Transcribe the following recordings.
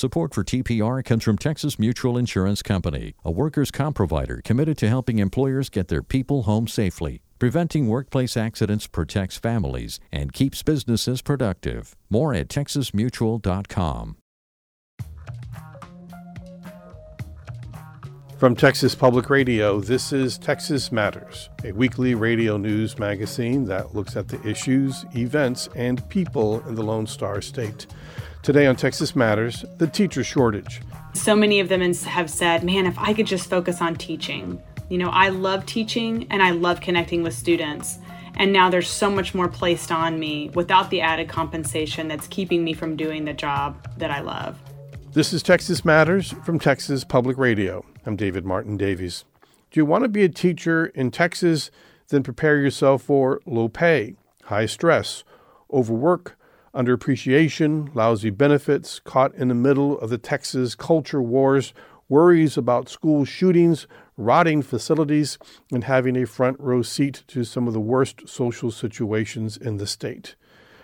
Support for TPR comes from Texas Mutual Insurance Company, a workers' comp provider committed to helping employers get their people home safely. Preventing workplace accidents protects families and keeps businesses productive. More at texasmutual.com. From Texas Public Radio, this is Texas Matters, a weekly radio news magazine that looks at the issues, events, and people in the Lone Star State. Today on Texas Matters, the teacher shortage. So many of them have said, man, if I could just focus on teaching. You know, I love teaching and I love connecting with students. And now there's so much more placed on me without the added compensation that's keeping me from doing the job that I love. This is Texas Matters from Texas Public Radio. I'm David Martin Davies. Do you want to be a teacher in Texas? Then prepare yourself for low pay, high stress, overwork, underappreciation, lousy benefits, caught in the middle of the Texas culture wars, worries about school shootings, rotting facilities, and having a front row seat to some of the worst social situations in the state.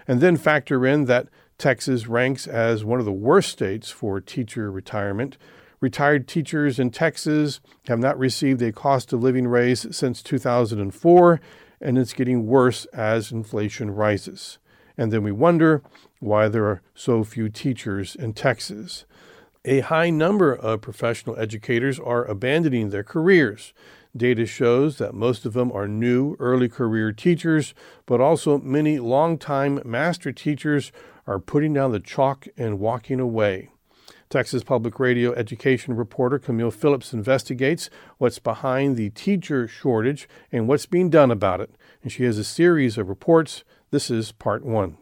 And then factor in that Texas ranks as one of the worst states for teacher retirement. Retired teachers in Texas have not received a cost of living raise since 2004, and it's getting worse as inflation rises. And then we wonder why there are so few teachers in Texas. A high number of professional educators are abandoning their careers. Data shows that most of them are new early career teachers, but also many longtime master teachers are putting down the chalk and walking away. Texas Public Radio education reporter Camille Phillips investigates what's behind the teacher shortage and what's being done about it. And she has a series of reports this is part one.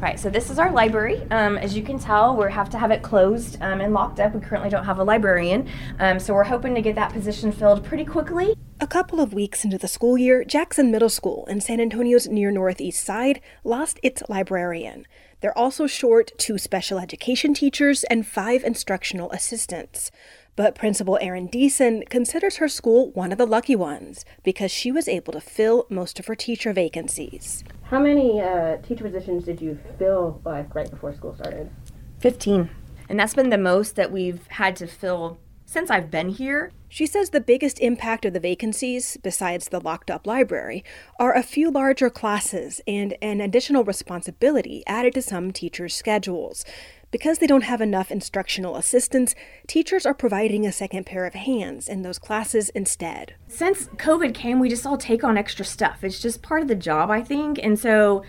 Right, so this is our library. Um, as you can tell, we have to have it closed um, and locked up. We currently don't have a librarian, um, so we're hoping to get that position filled pretty quickly. A couple of weeks into the school year, Jackson Middle School in San Antonio's near northeast side lost its librarian. They're also short two special education teachers and five instructional assistants. But Principal Erin Deason considers her school one of the lucky ones because she was able to fill most of her teacher vacancies. How many uh, teacher positions did you fill like right before school started? 15. And that's been the most that we've had to fill since I've been here. She says the biggest impact of the vacancies, besides the locked up library, are a few larger classes and an additional responsibility added to some teachers' schedules. Because they don't have enough instructional assistants, teachers are providing a second pair of hands in those classes instead. Since COVID came, we just all take on extra stuff. It's just part of the job, I think. And so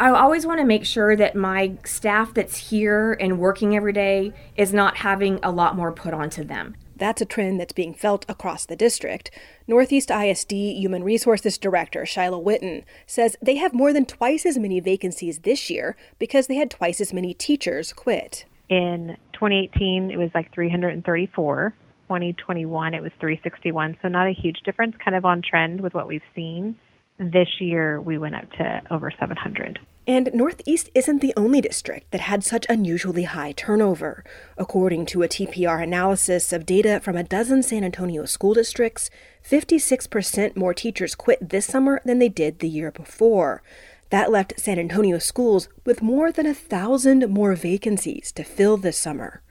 I always want to make sure that my staff that's here and working every day is not having a lot more put onto them. That's a trend that's being felt across the district. Northeast ISD Human Resources Director Shiloh Witten says they have more than twice as many vacancies this year because they had twice as many teachers quit. In 2018, it was like 334. 2021, it was 361. So not a huge difference, kind of on trend with what we've seen. This year, we went up to over 700. And Northeast isn't the only district that had such unusually high turnover. According to a TPR analysis of data from a dozen San Antonio school districts, 56% more teachers quit this summer than they did the year before. That left San Antonio schools with more than a thousand more vacancies to fill this summer.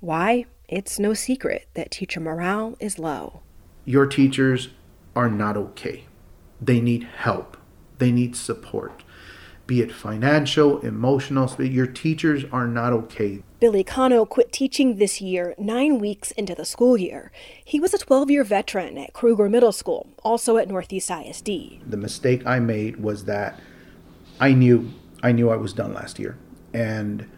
Why? It's no secret that teacher morale is low. Your teachers are not okay. They need help, they need support be it financial, emotional. Your teachers are not okay. Billy Cano quit teaching this year, nine weeks into the school year. He was a 12 year veteran at Krueger Middle School, also at Northeast ISD. The mistake I made was that I knew I knew I was done last year, and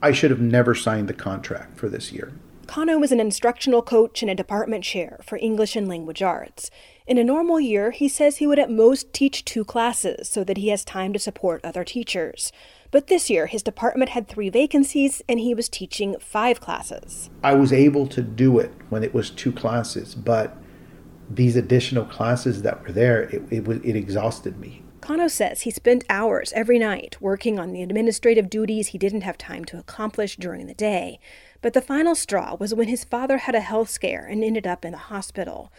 I should have never signed the contract for this year. Cano was an instructional coach and a department chair for English and Language Arts. In a normal year, he says he would at most teach two classes so that he has time to support other teachers. But this year, his department had three vacancies and he was teaching five classes. I was able to do it when it was two classes, but these additional classes that were there, it, it, it exhausted me. Cano says he spent hours every night working on the administrative duties he didn't have time to accomplish during the day. But the final straw was when his father had a health scare and ended up in the hospital.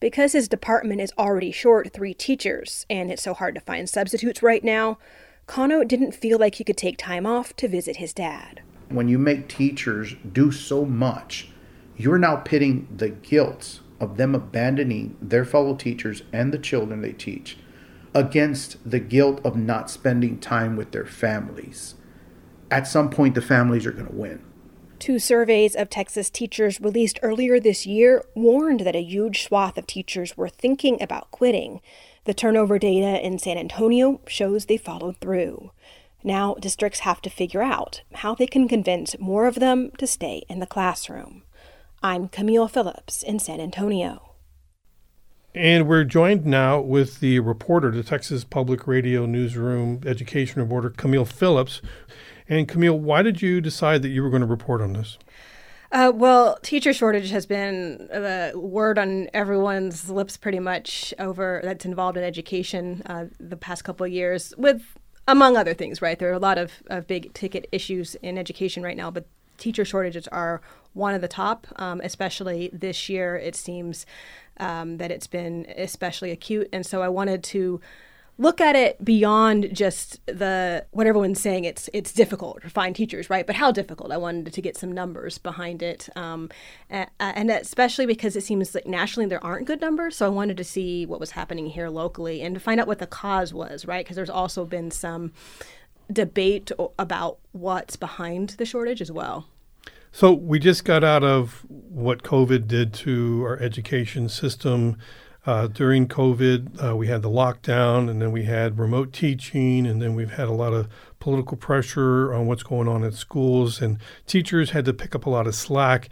Because his department is already short three teachers, and it's so hard to find substitutes right now, Cano didn't feel like he could take time off to visit his dad. When you make teachers do so much, you're now pitting the guilt of them abandoning their fellow teachers and the children they teach against the guilt of not spending time with their families. At some point, the families are going to win. Two surveys of Texas teachers released earlier this year warned that a huge swath of teachers were thinking about quitting. The turnover data in San Antonio shows they followed through. Now, districts have to figure out how they can convince more of them to stay in the classroom. I'm Camille Phillips in San Antonio. And we're joined now with the reporter, the Texas Public Radio Newsroom education reporter, Camille Phillips. And Camille, why did you decide that you were going to report on this? Uh, well, teacher shortage has been the word on everyone's lips pretty much over that's involved in education uh, the past couple of years, with among other things, right? There are a lot of, of big ticket issues in education right now, but teacher shortages are one of the top, um, especially this year. It seems um, that it's been especially acute. And so I wanted to look at it beyond just the what everyone's saying it's it's difficult to find teachers right? But how difficult? I wanted to get some numbers behind it. Um, and, and, especially because it seems like nationally there aren't good numbers so i wanted to see what was happening here locally and to find out what the cause was right? Because there's also been some debate about what's behind the shortage as well. So we just got out of what covid did to our education system uh, during COVID, uh, we had the lockdown, and then we had remote teaching, and then we've had a lot of political pressure on what's going on at schools, and teachers had to pick up a lot of slack.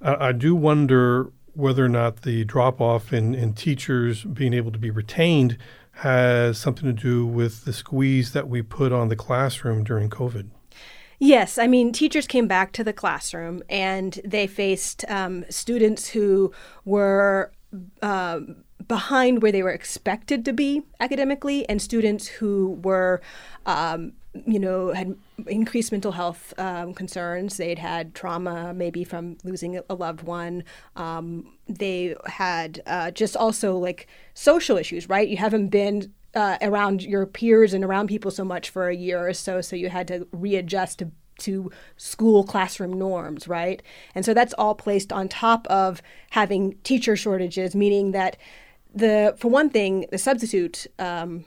I, I do wonder whether or not the drop off in, in teachers being able to be retained has something to do with the squeeze that we put on the classroom during COVID. Yes, I mean, teachers came back to the classroom and they faced um, students who were. Um, behind where they were expected to be academically, and students who were, um, you know, had increased mental health um, concerns. They'd had trauma, maybe from losing a loved one. Um, they had uh, just also like social issues, right? You haven't been uh, around your peers and around people so much for a year or so, so you had to readjust to to school classroom norms, right? And so that's all placed on top of having teacher shortages, meaning that the for one thing, the substitute um,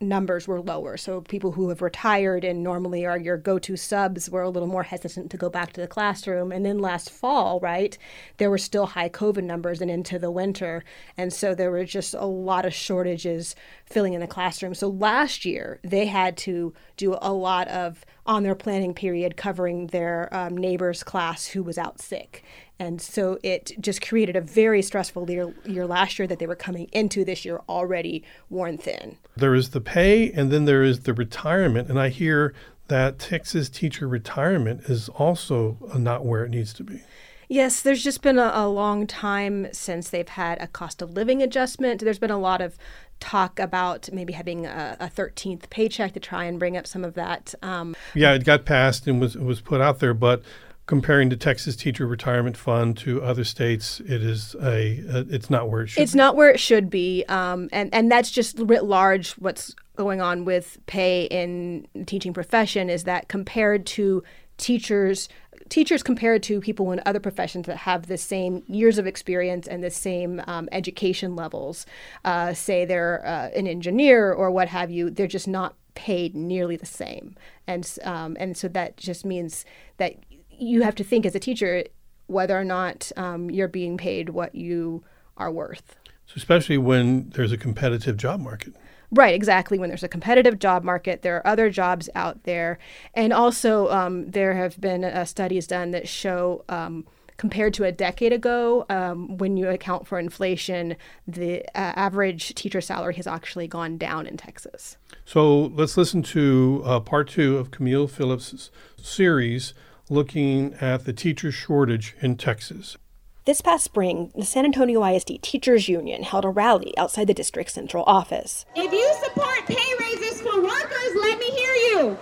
numbers were lower. So people who have retired and normally are your go-to subs were a little more hesitant to go back to the classroom. And then last fall, right, there were still high COVID numbers and into the winter. And so there were just a lot of shortages filling in the classroom. So last year they had to do a lot of on their planning period covering their um, neighbor's class who was out sick. And so it just created a very stressful year, year last year that they were coming into this year already worn thin. There is the pay and then there is the retirement. And I hear that Texas teacher retirement is also not where it needs to be. Yes, there's just been a, a, long time since they've had a cost of living adjustment. There's been a lot of talk about maybe having a, a 13th paycheck to try and bring up some of that. Um, yeah, it got passed and was was put out there, but comparing the Texas Teacher Retirement Fund to other states, it is a, a it's not where it should. It's be. not where it should be, um, and and that's just writ large. What's going on with pay in the teaching profession is that compared to teachers teachers compared to people in other professions that have the same years of experience and the same um, education levels uh, say they're uh, an engineer or what have you they're just not paid nearly the same and um, and so that just means that you have to think as a teacher whether or not um, you're being paid what you are worth. So especially when there's a competitive job market. Right, exactly. When there's a competitive job market, there are other jobs out there, and also um, there have been uh, studies done that show. Um, compared to a decade ago, um, when you account for inflation, the uh, average teacher salary has actually gone down in Texas. So let's listen to uh, part two of Camille Phillips' series looking at the teacher shortage in Texas. This past spring, the San Antonio ISD Teachers Union held a rally outside the district's central office. If you support pay raises for workers, let me hear you.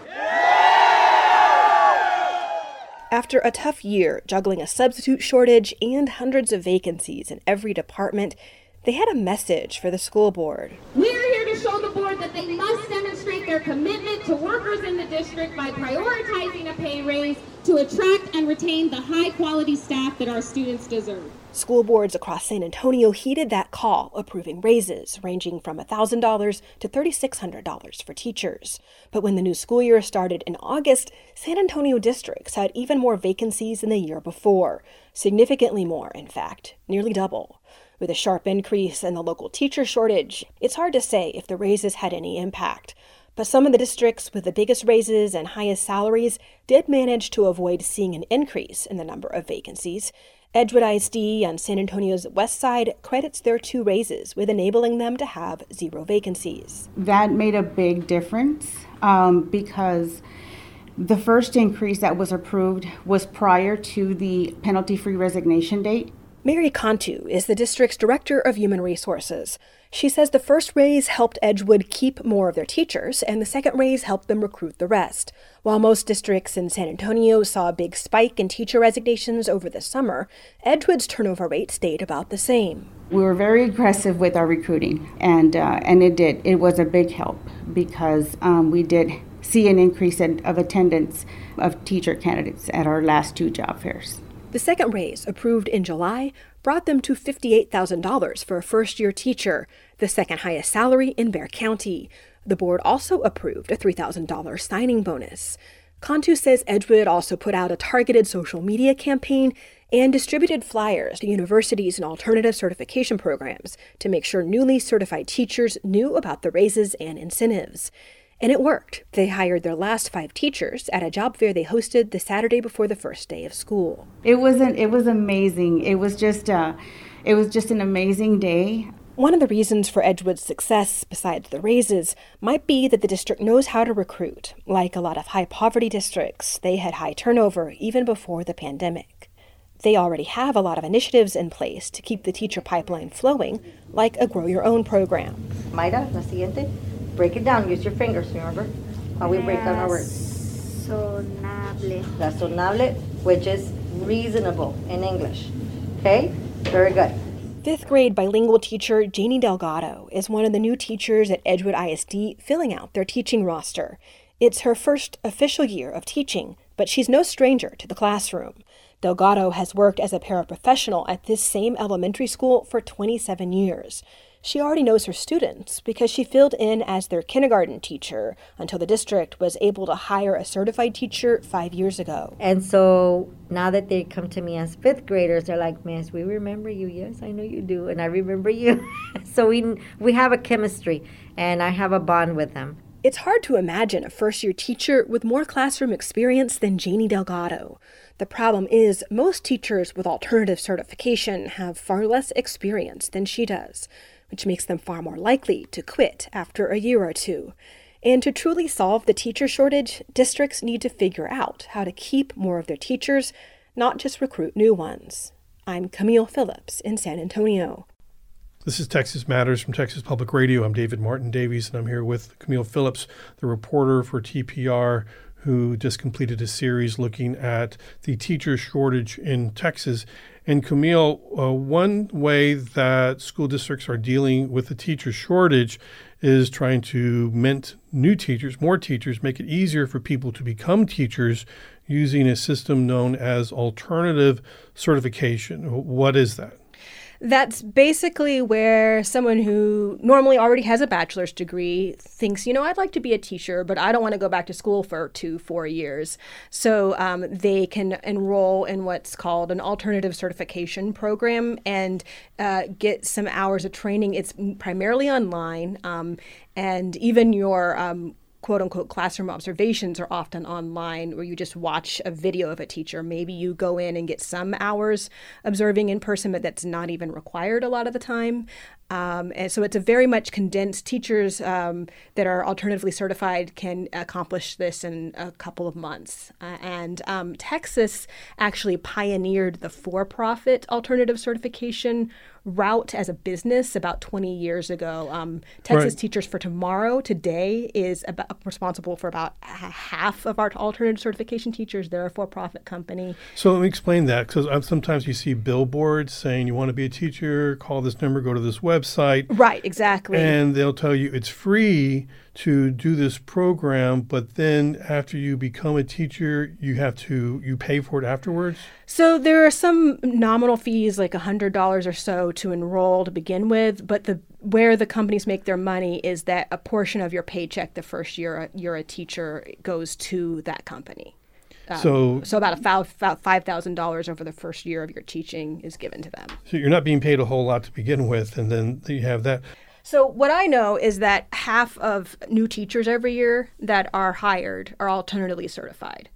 After a tough year juggling a substitute shortage and hundreds of vacancies in every department, they had a message for the school board. We're here to to show the board that they must demonstrate their commitment to workers in the district by prioritizing a pay raise to attract and retain the high quality staff that our students deserve. School boards across San Antonio heeded that call, approving raises ranging from $1,000 to $3,600 for teachers. But when the new school year started in August, San Antonio districts had even more vacancies than the year before. Significantly more, in fact, nearly double. With a sharp increase in the local teacher shortage, it's hard to say if the raises had any impact. But some of the districts with the biggest raises and highest salaries did manage to avoid seeing an increase in the number of vacancies. Edgewood ISD on San Antonio's west side credits their two raises with enabling them to have zero vacancies. That made a big difference um, because the first increase that was approved was prior to the penalty free resignation date. Mary Cantu is the district's director of human resources. She says the first raise helped Edgewood keep more of their teachers, and the second raise helped them recruit the rest. While most districts in San Antonio saw a big spike in teacher resignations over the summer, Edgewood's turnover rate stayed about the same. We were very aggressive with our recruiting, and uh, and it did. It was a big help because um, we did see an increase in, of attendance of teacher candidates at our last two job fairs. The second raise, approved in July, brought them to $58,000 for a first year teacher, the second highest salary in Bexar County. The board also approved a $3,000 signing bonus. Cantu says Edgewood also put out a targeted social media campaign and distributed flyers to universities and alternative certification programs to make sure newly certified teachers knew about the raises and incentives. And it worked. They hired their last five teachers at a job fair they hosted the Saturday before the first day of school. It wasn't. It was amazing. It was just. Uh, it was just an amazing day. One of the reasons for Edgewood's success, besides the raises, might be that the district knows how to recruit. Like a lot of high poverty districts, they had high turnover even before the pandemic. They already have a lot of initiatives in place to keep the teacher pipeline flowing, like a Grow Your Own program. Mayra, la siguiente. Break it down. Use your fingers, remember? How we break down our words. Razonable. Razonable, which is reasonable in English. Okay? Very good. Fifth grade bilingual teacher Janie Delgado is one of the new teachers at Edgewood ISD filling out their teaching roster. It's her first official year of teaching, but she's no stranger to the classroom. Delgado has worked as a paraprofessional at this same elementary school for 27 years. She already knows her students because she filled in as their kindergarten teacher until the district was able to hire a certified teacher five years ago. And so now that they come to me as fifth graders, they're like, Miss, we remember you. Yes, I know you do. And I remember you. so we, we have a chemistry and I have a bond with them. It's hard to imagine a first year teacher with more classroom experience than Janie Delgado. The problem is, most teachers with alternative certification have far less experience than she does which makes them far more likely to quit after a year or two. And to truly solve the teacher shortage, districts need to figure out how to keep more of their teachers, not just recruit new ones. I'm Camille Phillips in San Antonio. This is Texas Matters from Texas Public Radio. I'm David Martin Davies, and I'm here with Camille Phillips, the reporter for TPR, who just completed a series looking at the teacher shortage in Texas. And Camille, uh, one way that school districts are dealing with the teacher shortage is trying to mint new teachers, more teachers, make it easier for people to become teachers using a system known as alternative certification. What is that? That's basically where someone who normally already has a bachelor's degree thinks, you know, I'd like to be a teacher, but I don't want to go back to school for two, four years. So um, they can enroll in what's called an alternative certification program and uh, get some hours of training. It's primarily online, um, and even your um, quote unquote classroom observations are often online where you just watch a video of a teacher. Maybe you go in and get some hours observing in person, but that's not even required a lot of the time. Um, and so it's a very much condensed. Teachers um, that are alternatively certified can accomplish this in a couple of months. Uh, and um, Texas actually pioneered the for profit alternative certification route as a business about 20 years ago. Um, Texas Right. Teachers for Tomorrow today is about, responsible for about half of our alternative certification teachers. They're a for-profit company. So let me explain that because sometimes you see billboards saying you want to be a teacher, call this number, go to this website. Right, exactly. And they'll tell you it's free to do this program, but then after you become a teacher, you have to you pay for it afterwards. So there are some nominal fees, like hundred dollars or so, to enroll to begin with. But the where the companies make their money is that a portion of your paycheck the first year you're a teacher goes to that company. Um, So- so about a five thousand dollars over the first year of your teaching is given to them. So you're not being paid a whole lot to begin with, and then you have that. So what I know is that half of new teachers every year that are hired are alternatively certified.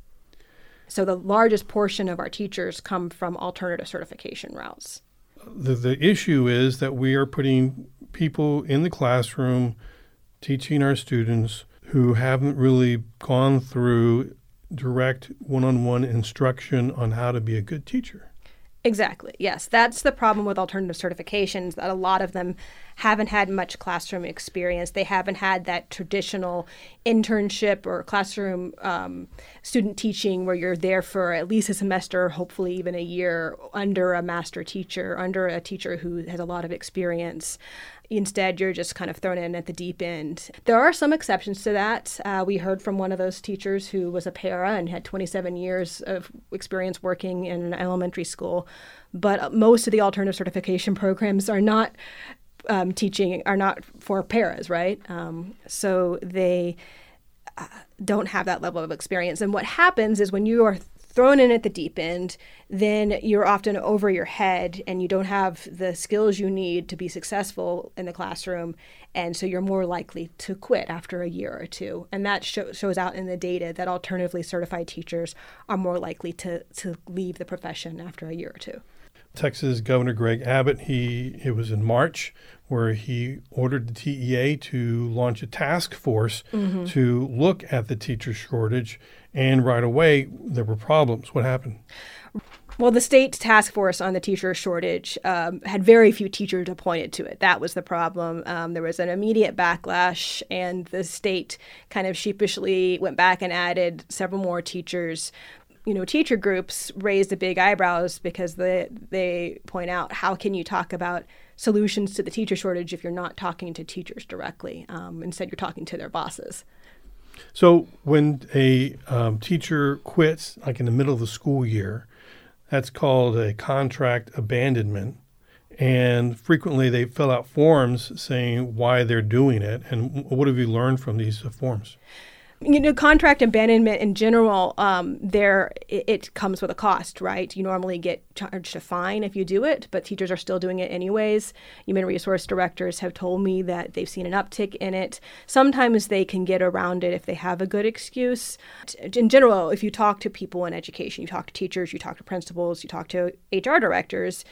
So the largest portion of our teachers come from alternative certification routes. The, the issue is that we are putting people in the classroom teaching our students who haven't really gone through direct one on one instruction on how to be a good teacher. Exactly. Yes, that's the problem with alternative certifications that a lot of them haven't had much classroom experience. They haven't had that traditional internship or classroom um, student teaching where you're there for at least a semester, hopefully even a year, under a master teacher, under a teacher who has a lot of experience. Instead, you're just kind of thrown in at the deep end. There are some exceptions to that. Uh, we heard from one of those teachers who was a para and had 27 years of experience working in an elementary school. But most of the alternative certification programs are not um, teaching, are not for paras, right? Um, so they uh, don't have that level of experience. And what happens is when you are thrown in at the deep end, then you're often over your head and you don't have the skills you need to be successful in the classroom. And so you're more likely to quit after a year or two. And that show, shows out in the data that alternatively certified teachers are more likely to, to leave the profession after a year or two. Texas Governor Greg Abbott, he it was in March where he ordered the TEA to launch a task force Mhm. to look at the teacher shortage, and right away there were problems. What happened? Well, the state task force on the teacher shortage um, had very few teachers appointed to it. That was the problem. Um, there was an immediate backlash, and the state kind of sheepishly went back and added several more teachers. You know, teacher groups raised the big eyebrows because they they point out how can you talk about solutions to the teacher shortage if you're not talking to teachers directly? Um, instead, you're talking to their bosses. So when a um, teacher quits, like in the middle of the school year, that's called a contract abandonment. And frequently they fill out forms saying why they're doing it. And what have you learned from these forms? You know contract abandonment in general um, there it, it comes with a cost right? You normally get charged a fine if you do it but teachers are still doing it anyways. Human resource directors have told me that they've seen an uptick in it. Sometimes they can get around it if they have a good excuse. In general if you talk to people in education you talk to teachers you talk to principals you talk to hr directors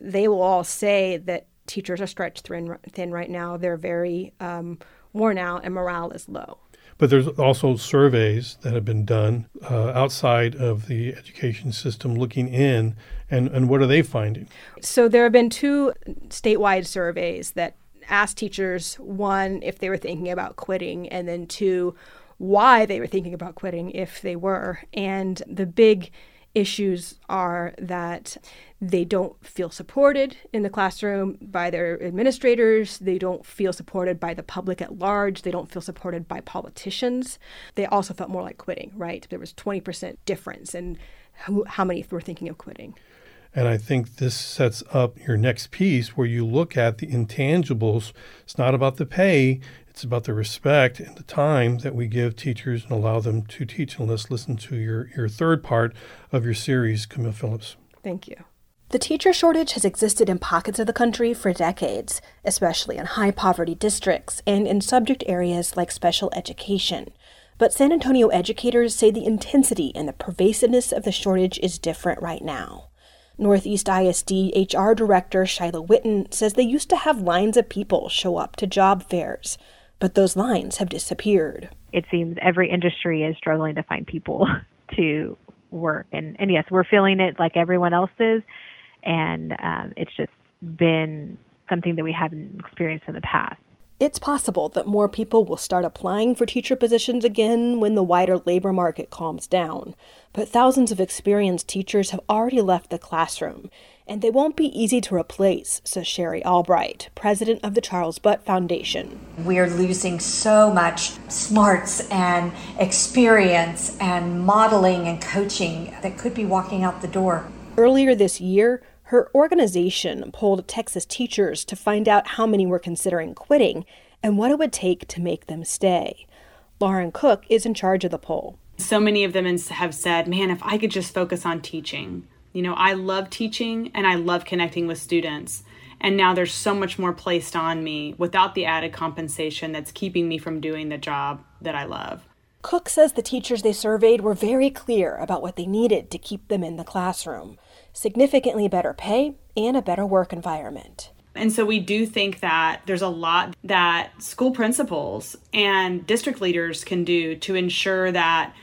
they will all say that teachers are stretched thin, thin right now. They're very um, worn out and morale is low But there's also surveys that have been done uh, outside of the education system looking in, and, and what are they finding? So there have been two statewide surveys that asked teachers one if they were thinking about quitting, and then two why they were thinking about quitting if they were. And the big issues are that they don't feel supported in the classroom by their administrators. They don't feel supported by the public at large. They don't feel supported by politicians. They also felt more like quitting, right? There was 20% difference in who, how many were thinking of quitting. And I think this sets up your next piece where you look at the intangibles. It's not about the pay, it's about the respect and the time that we give teachers and allow them to teach. And let's listen to your, your third part of your series, Camille Phillips. Thank you. The teacher shortage has existed in pockets of the country for decades, especially in high poverty districts and in subject areas like special education. But San Antonio educators say the intensity and the pervasiveness of the shortage is different right now. Northeast ISD HR Director Shiloh Witten says they used to have lines of people show up to job fairs, but those lines have disappeared. It seems every industry is struggling to find people to work, and and yes, we're feeling it like everyone else is, and um, it's just been something that we hadn't experienced in the past. It's possible that more people will start applying for teacher positions again when the wider labor market calms down. But thousands of experienced teachers have already left the classroom, and they won't be easy to replace, says Shari Albright, president of the Charles Butt Foundation. We're losing so much smarts and experience and modeling and coaching that could be walking out the door. Earlier this year, her organization polled Texas teachers to find out how many were considering quitting and what it would take to make them stay. Lauren Cook is in charge of the poll. So many of them have said, man, if I could just focus on teaching. You know, I love teaching and I love connecting with students. And now there's so much more placed on me without the added compensation that's keeping me from doing the job that I love. Cook says the teachers they surveyed were very clear about what they needed to keep them in the classroom significantly better pay, and a better work environment. And so we do think that there's a lot that school principals and district leaders can do to ensure that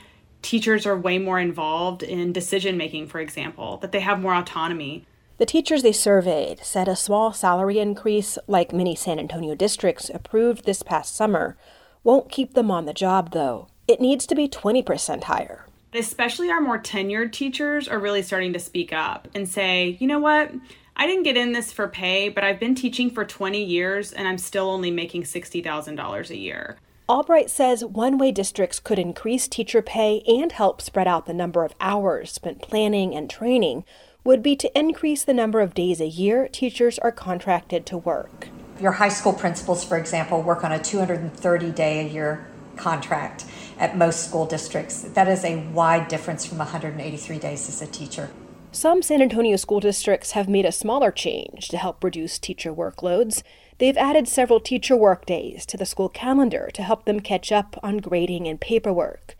teachers are way more involved in decision making, for example, that they have more autonomy. The teachers they surveyed said a small salary increase, like many San Antonio districts approved this past summer, won't keep them on the job, though. It needs to be 20% higher especially our more tenured teachers are really starting to speak up and say, you know what? I didn't get in this for pay, but I've been teaching for 20 years and I'm still only making $60,000 a year. Albright says one way districts could increase teacher pay and help spread out the number of hours spent planning and training would be to increase the number of days a year teachers are contracted to work. Your high school principals, for example, work on a 230 day a year contract at most school districts. That is a wide difference from 183 days as a teacher. Some San Antonio school districts have made a smaller change to help reduce teacher workloads. They've added several teacher workdays to the school calendar to help them catch up on grading and paperwork.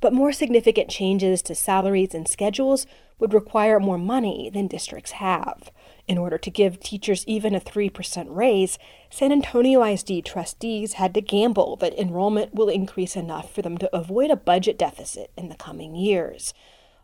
But more significant changes to salaries and schedules would require more money than districts have. In order to give teachers even a 3% raise, San Antonio ISD trustees had to gamble that enrollment will increase enough for them to avoid a budget deficit in the coming years.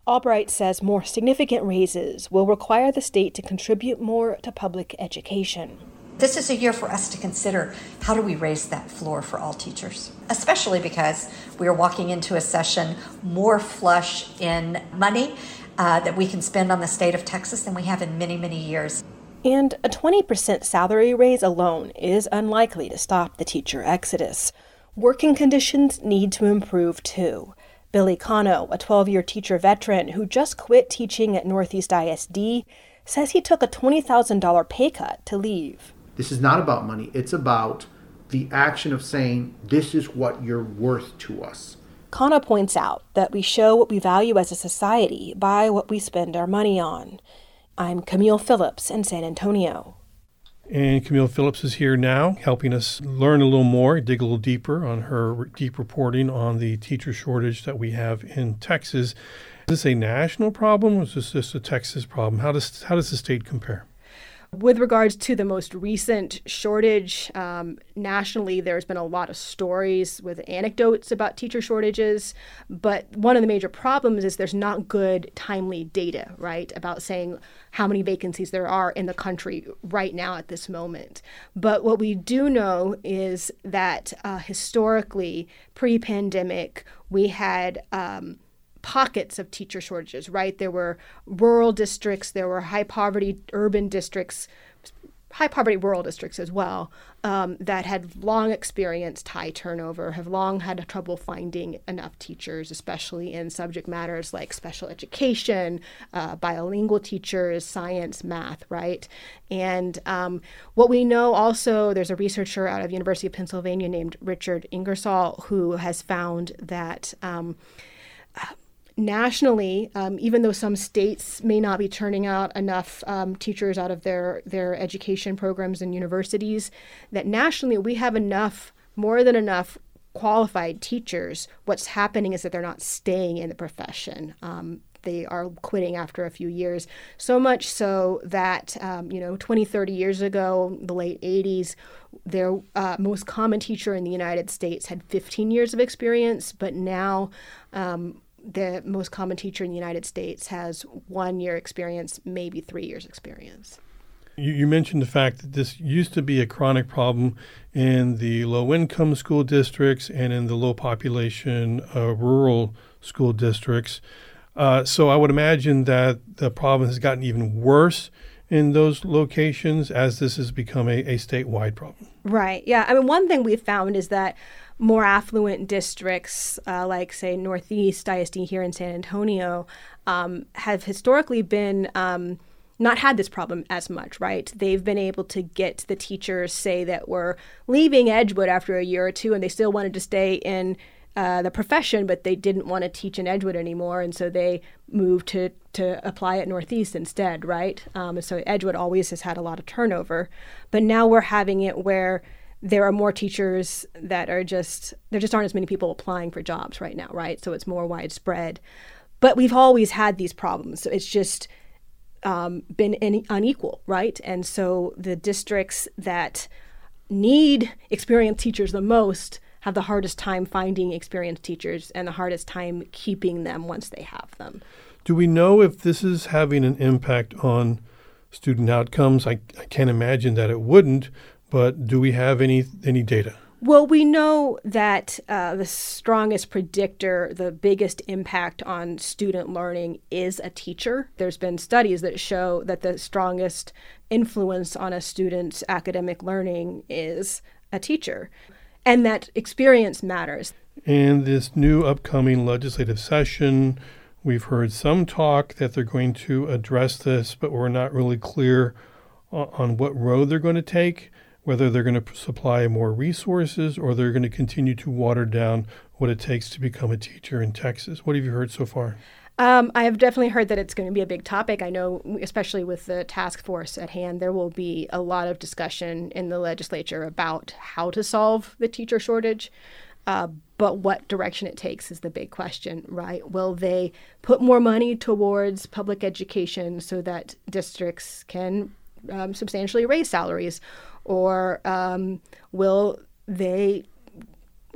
Albright says more significant raises will require the state to contribute more to public education. This is a year for us to consider how do we raise that floor for all teachers, especially because we are walking into a session more flush in money uh, that we can spend on the state of Texas than we have in many, many years. And a 20% salary raise alone is unlikely to stop the teacher exodus. Working conditions need to improve too. Billy Cano, a 12 year teacher veteran who just quit teaching at Northeast ISD, says he took a $20,000 pay cut to leave. This is not about money, it's about the action of saying, This is what you're worth to us. Cano points out that we show what we value as a society by what we spend our money on. I'm Camille Phillips in San Antonio. And Camille Phillips is here now, helping us learn a little more, dig a little deeper on her deep reporting on the teacher shortage that we have in Texas. Is this a national problem or is this just a Texas problem? How does, how does the state compare? With regards to the most recent shortage, um, nationally, there's been a lot of stories with anecdotes about teacher shortages. But one of the major problems is there's not good, timely data, right, about saying how many vacancies there are in the country right now at this moment. But what we do know is that uh, historically, pre pandemic, we had. Um, pockets of teacher shortages, right? There were rural districts, there were high poverty urban districts, high poverty rural districts as well, um, that had long experienced high turnover, have long had trouble finding enough teachers, especially in subject matters like special education, uh, bilingual teachers, science, math, right? And um, what we know also, there's a researcher out of University of Pennsylvania named Richard Ingersoll who has found that. Um, nationally, um, even though some states may not be turning out enough um, teachers out of their, their education programs and universities, that nationally we have enough, more than enough qualified teachers. What's happening is that they're not staying in the profession. Um, they are quitting after a few years. So much so that, um, you know, 20, 30 years ago, the late 80s, their uh, most common teacher in the United States had 15 years of experience, but now um, the most common teacher in the United States has one year experience, maybe three years experience. You, you mentioned the fact that this used to be a chronic problem in the low income school districts and in the low population uh, rural school districts. Uh, so I would imagine that the problem has gotten even worse in those locations as this has become a, a statewide problem. Right. Yeah. I mean, one thing we've found is that more affluent districts, uh, like say Northeast ISD here in San Antonio, um, have historically been um, not had this problem as much, right? They've been able to get the teachers, say, that were leaving Edgewood after a year or two and they still wanted to stay in uh, the profession, but they didn't want to teach in Edgewood anymore, and so they moved to to apply at Northeast instead, right? Um, so Edgewood always has had a lot of turnover, but now we're having it where there are more teachers that are just there just aren't as many people applying for jobs right now, right? So it's more widespread, but we've always had these problems. So it's just um, been in, unequal, right? And so the districts that need experienced teachers the most have the hardest time finding experienced teachers and the hardest time keeping them once they have them. Do we know if this is having an impact on student outcomes? I, I can't imagine that it wouldn't, but do we have any any data? Well, we know that uh, the strongest predictor, the biggest impact on student learning is a teacher. There's been studies that show that the strongest influence on a student's academic learning is a teacher, and that experience matters. And this new upcoming legislative session, we've heard some talk that they're going to address this, but we're not really clear on what road they're going to take whether they're going to supply more resources or they're going to continue to water down what it takes to become a teacher in Texas. What have you heard so far? Um, I have definitely heard that it's going to be a big topic. I know, especially with the task force at hand, there will be a lot of discussion in the legislature about how to solve the teacher shortage. Uh, but what direction it takes is the big question, right? Will they put more money towards public education so that districts can um, substantially raise salaries? Or um, will they,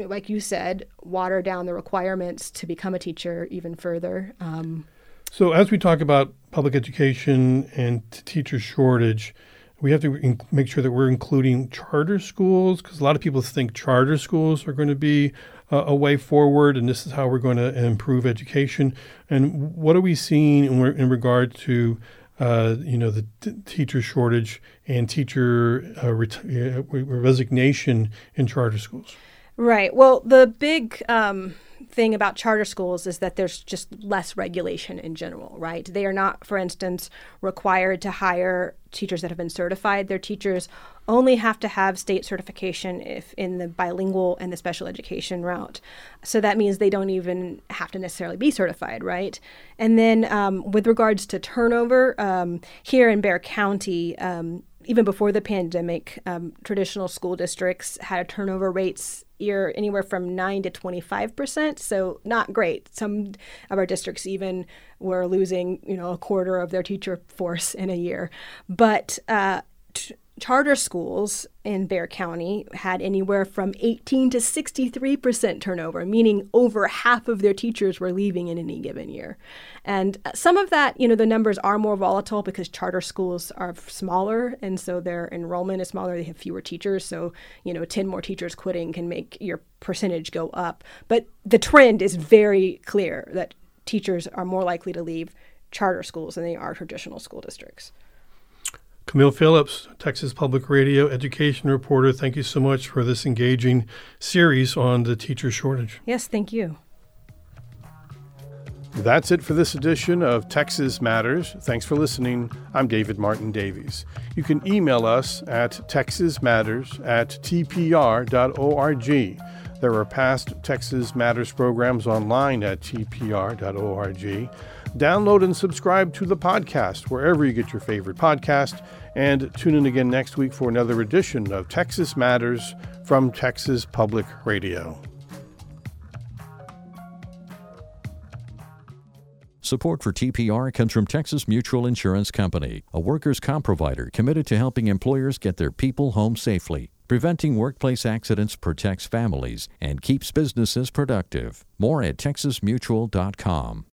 like you said, water down the requirements to become a teacher even further? Um, so, as we talk about public education and teacher shortage, we have to in- make sure that we're including charter schools because a lot of people think charter schools are going to be uh, a way forward and this is how we're going to improve education. And what are we seeing in, in regard to uh, you know, the t- teacher shortage and teacher uh, ret- uh, resignation in charter schools. Right. Well, the big um, thing about charter schools is that there's just less regulation in general, right? They are not, for instance, required to hire teachers that have been certified. Their teachers only have to have state certification if in the bilingual and the special education route. So that means they don't even have to necessarily be certified, right? And then um, with regards to turnover, um, here in Bexar County, um, even before the pandemic, um, traditional school districts had turnover rates year anywhere from 9 to 25 percent so not great. Some of our districts even were losing you know a quarter of their teacher force in a year. But uh, t- charter schools in Bexar County had anywhere from 18 to 63 percent turnover, meaning over half of their teachers were leaving in any given year. And some of that, you know, the numbers are more volatile because charter schools are smaller, and so their enrollment is smaller. They have fewer teachers, so you know, 10 more teachers quitting can make your percentage go up. But the trend is very clear that teachers are more likely to leave charter schools than they are traditional school districts. Camille Phillips, Texas Public Radio education reporter, thank you so much for this engaging series on the teacher shortage. Yes, thank you. That's it for this edition of Texas Matters. Thanks for listening. I'm David Martin Davies. You can email us at texasmatters at tpr.org. There are past Texas Matters programs online at tpr.org. Download and subscribe to the podcast wherever you get your favorite podcast. And tune in again next week for another edition of Texas Matters from Texas Public Radio. Support for TPR comes from Texas Mutual Insurance Company, a workers' comp provider committed to helping employers get their people home safely. Preventing workplace accidents protects families and keeps businesses productive. More at texasmutual.com.